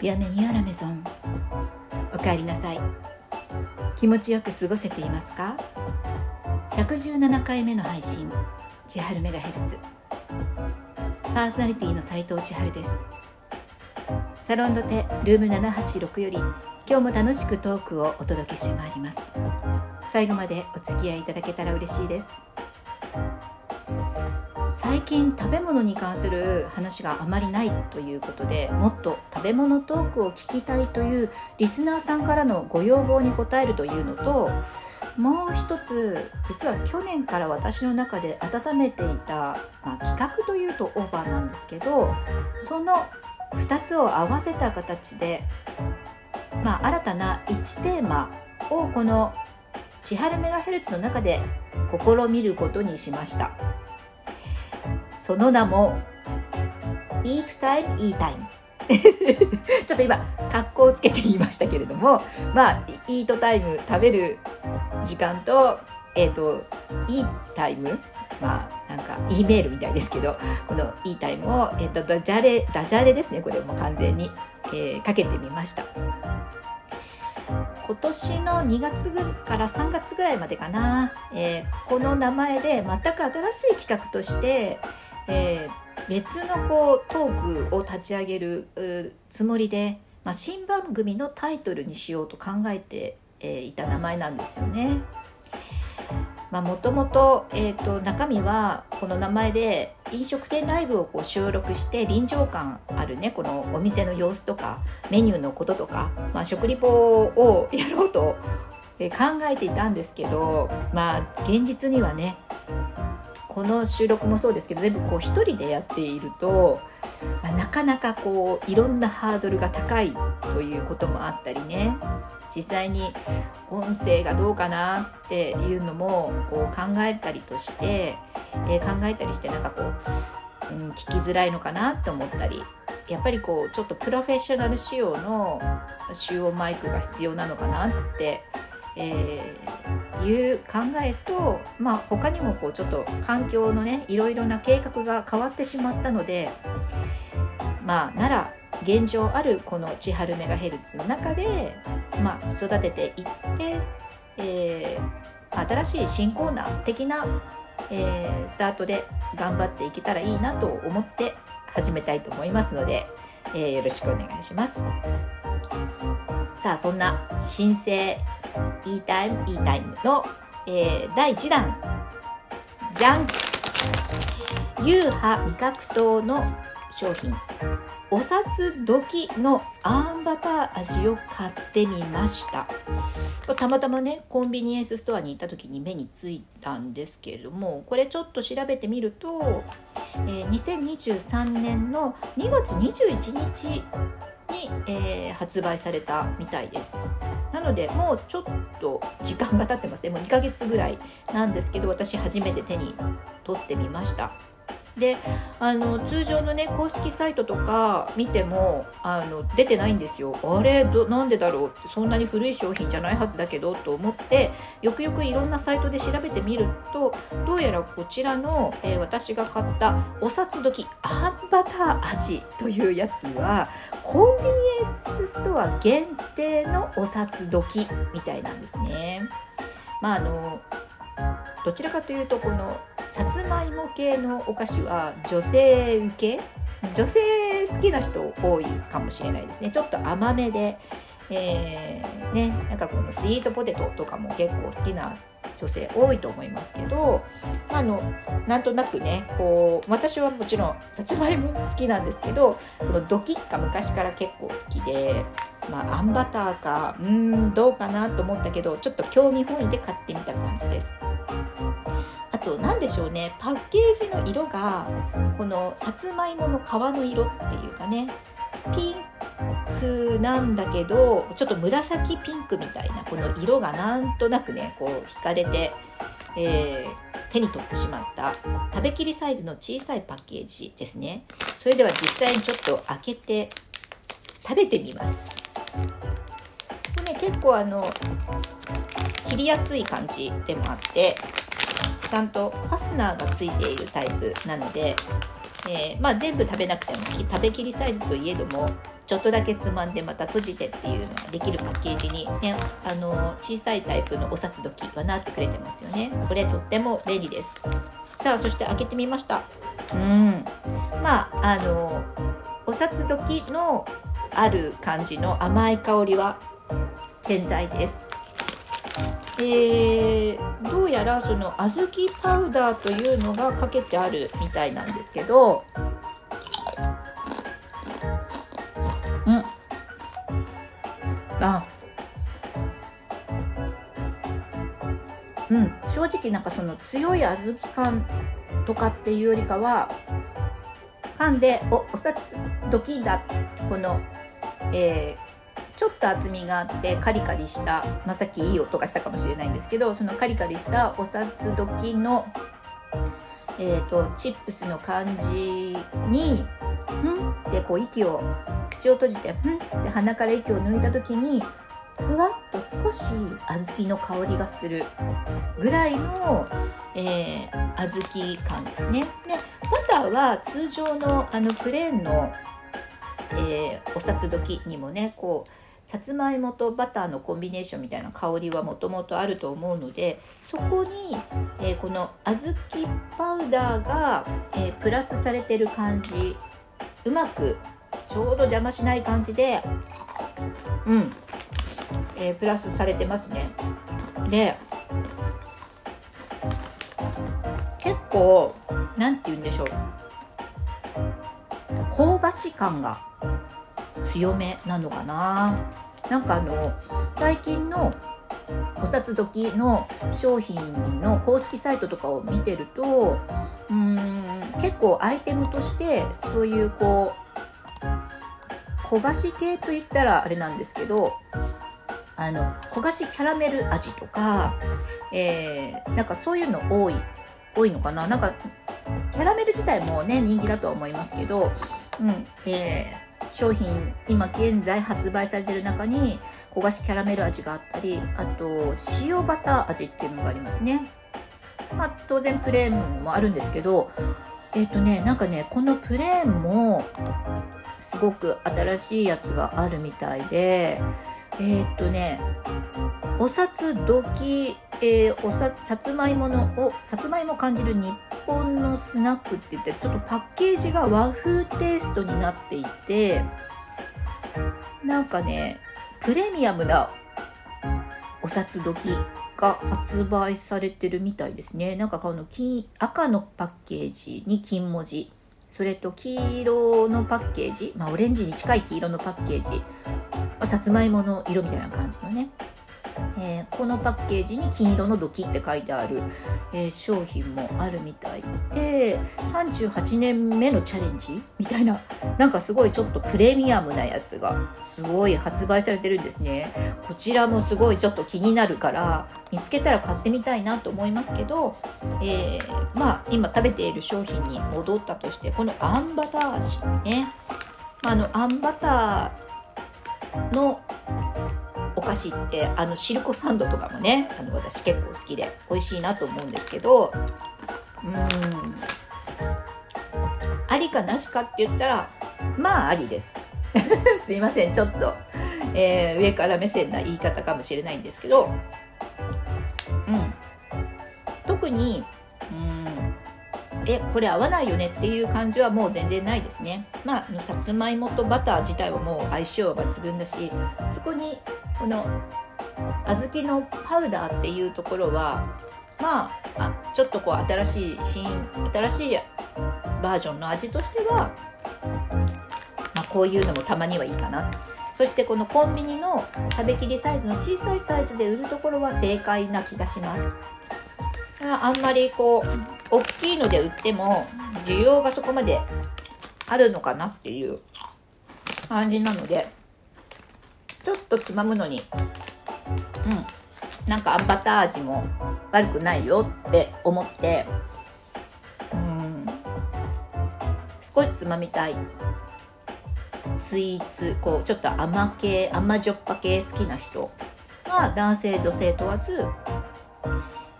ビアメニューラメゾンおかえりなさい。気持ちよく過ごせていますか？117回目の配信。千春メガヘルツ。パーソナリティの斉藤千春です。サロンドテルーム786より今日も楽しくトークをお届けしてまいります。最後までお付き合いいただけたら嬉しいです。最近食べ物に関する話があまりないということでもっと食べ物トークを聞きたいというリスナーさんからのご要望に応えるというのともう一つ実は去年から私の中で温めていた、まあ、企画というとオーバーなんですけどその2つを合わせた形で、まあ、新たな1テーマをこの千春メガヘルツの中で試みることにしました。その名も Eat Time, Eat Time ちょっと今格好をつけて言いましたけれどもまあイートタイム食べる時間とえっ、ー、といいタイムまあなんか E メールみたいですけどこのいいタイムを、えーと、ダジャレダジャレですねこれも完全に、えー、かけてみました。今年の2月ぐから3月ぐらいまでかな、えー、この名前で全く新しい企画としてえー、別のこうトークを立ち上げるつもりで、まあ、新番組のタイトルにしようと考えて、えー、いた名前なんですよね。もともと,、えーと、中身はこの名前で飲食店ライブをこう収録して臨場感あるねこのお店の様子とかメニューのこととか、まあ、食リポをやろうと考えていたんですけどまあ現実にはねこの収録もそうですけど全部こう一人でやっていると、まあ、なかなかこういろんなハードルが高いということもあったりね。実際に音声がどうかなっていうのもこう考えたりとして、えー、考えたりしてなんかこう、うん、聞きづらいのかなって思ったり。やっぱりこうちょっとプロフェッショナル仕様の集音マイクが必要なのかなってえー、いう考えと、まあ、他にもこうちょっと環境のねいろいろな計画が変わってしまったのでまあなら現状あるこの千春メガヘルツの中で、まあ、育てていって、えー、新しい新コーナー的な、えー、スタートで頑張っていけたらいいなと思って始めたいと思いますので、えー、よろしくお願いします。さあそんな新生 E タイム E タイムの、えー、第1弾。じゃんユーハ味覚糖の商品。お札時のあんバター味を買ってみました。たまたまねコンビニエンスストアに行った時に目についたんですけれどもこれちょっと調べてみると、えー、2023年の2月21日に、えー、発売されたみたいです。なのでもうちょっと時間が経ってますね。もう2ヶ月ぐらいなんですけど私初めて手に取ってみました。であの通常のね公式サイトとか見てもあの出てないんですよあれどなんでだろう？ってそんなに古い商品じゃないはずだけどと思ってよくよくいろんなサイトで調べてみるとどうやらこちらの、えー、私が買ったお札時あんバター味というやつはコンビニエンスストア限定のお札時みたいなんですね。まああのどちらかというとこのさつまいも系のお菓子は女性受け？女性好きな人多いかもしれないですね。ちょっと甘めで、えー、ねなんかこのスイートポテトとかも結構好きな女性多いと思いますけどあのなんとなくねこう私はもちろんさつまいも好きなんですけどこのドキッカ昔から結構好きでまああんバターかうんどうかなと思ったけどちょっと興味本位で買ってみた感じです。と何でしょうね。パッケージの色がこのさつまいもの皮の色っていうかね。ピンクなんだけどちょっと紫ピンクみたいなこの色がなんとなくねこう惹かれて、えー、手に取ってしまった食べきりサイズの小さいパッケージですね。それでは実際にちょっと開けて食べてみます。これね結構あの切りやすい感じでもあってちゃんとファスナーがついているタイプなので、えー、まあ、全部食べなくても食べきりサイズといえどもちょっとだけつまんでまた閉じてっていうのができるパッケージに、ね、あの小さいタイプのお札時はなってくれてますよね。これとっても便利です。さあそして開けてみました。うん。まああのお札時のある感じの甘い香りは健在です。えー、どうやらその小豆パウダーというのがかけてあるみたいなんですけど。うん。あ。うん。正直なんかその強い小豆感とかっていうよりかは噛んでおお札時だ。この、えーと厚みがあってカリカリした、まあ、さっきいい音がしたかもしれないんですけどそのカリカリしたお札時の、えーと、チップスの感じにふんってこう息を口を閉じてふんって鼻から息を抜いた時にふわっと少し小豆の香りがするぐらいの、えー、小豆感ですね。でバターは通常のあのプレーンの、えー、お札時にもねこうさつまいもとバターのコンビネーションみたいな香りはもともとあると思うのでそこに、えー、この小豆パウダーが、えー、プラスされてる感じうまくちょうど邪魔しない感じでうん、えー、プラスされてますね。で結構何て言うんでしょう。香ばし感が強めなのかな。なんかあの最近のお札時の商品の公式サイトとかを見てるとうん結構アイテムとしてそういうこう焦がし系といったらあれなんですけどあの焦がしキャラメル味とか、えー、なんかそういうの多い多いのかな。なんかキャラメル自体もね人気だとは思いますけど、うんえー商品今現在発売されてる中に焦がしキャラメル味があったりあと塩バター味っていうのがありますね。まあ当然プレーンもあるんですけどえっ、とねなんかねこのプレーンもすごく新しいやつがあるみたいでえっ、とねお札時、えー、おささつまいものをさつまいも感じる日本のスナックって言ってちょっとパッケージが和風テイストになっていてなんかねプレミアムなお札時が発売されてるみたいですね。なんかこの金赤のパッケージに金文字。それと黄色のパッケージ、まあ、オレンジに近い黄色のパッケージ、まあ、さつまいもの色みたいな感じのね。えー、このパッケージに金色の土器って書いてある、えー、商品もあるみたいで38年目のチャレンジみたいななんかすごいちょっとプレミアムなやつがすごい発売されてるんですね。こちらもすごいちょっと気になるから見つけたら買ってみたいなと思いますけど、えー、まあ今食べている商品に戻ったとしてこのあんバター味ね。あのあんバターのお菓子ってあのシルコサンドとかもねあの私結構好きで美味しいなと思うんですけどうんありかなしかって言ったらまあありです。すいませんちょっと、えー、上から目線な言い方かもしれないんですけどうん。特にうんえこれ合わないよねっていう感じはもう全然ないですね。まあさつまいもとバター自体はもう相性抜群だしそこにこの小豆のパウダーっていうところはまあちょっとこう新しい新新しいバージョンの味としては、まあ、こういうのもたまにはいいかな。そしてこのコンビニの食べきりサイズの小さいサイズで売るところは正解な気がします。あんまりこう大きいので売っても需要がそこまであるのかなっていう感じなのでとつまむのに。うん。なんかあんバター味も悪くないよって思って。うん。少しつまみたい。スイーツ。こうちょっと甘系甘じょっぱ系好きな人。は男性女性問わず、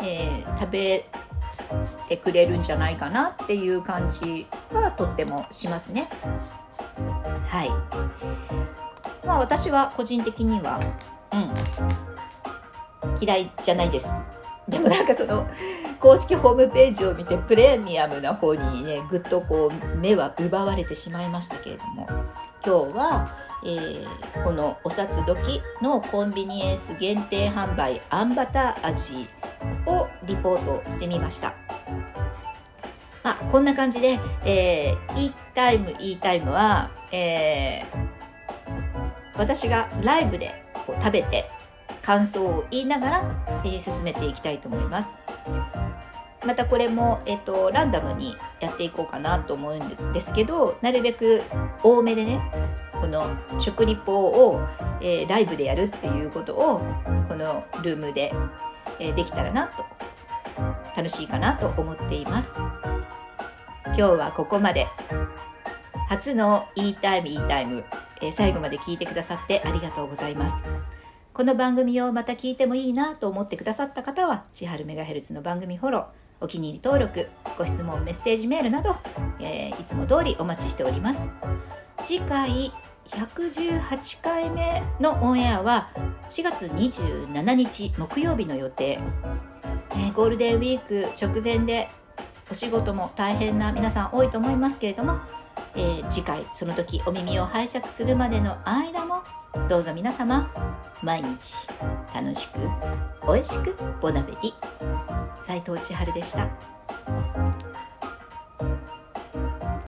えー、食べてくれるんじゃないかなっていう感じがとってもしますね。はい。まあ私は個人的にはうん嫌いじゃないですでもなんかその公式ホームページを見てプレミアムな方にねぐっとこう目は奪われてしまいましたけれども今日は、えー、このお札時のコンビニエンス限定販売あんバター味をリポートしてみました。まあ、こんな感じで、えー、E タイム E タイムは、えー、私がライブでこう食べて感想を言いながら、えー、進めていきたいと思います。またこれも、えっと、ランダムにやっていこうかなと思うんですけどなるべく多めでねこの食リポを、えー、ライブでやるっていうことをこのルームで、えー、できたらなと楽しいかなと思っています。今日はここまで。初の E タイム E タイム、え、最後まで聞いてくださってありがとうございます。この番組をまた聞いてもいいなと思ってくださった方は千春メガヘルツの番組フォローお気に入り登録ご質問メッセージメールなど、えー、いつも通りお待ちしております。次回118回目のオンエアは4月27日木曜日の予定、えー、ゴールデンウィーク直前でお仕事も大変な皆さん多いと思いますけれども、えー、次回その時お耳を拝借するまでの間もどうぞ皆様毎日楽しく美味しくボナペティ斎藤千春でした。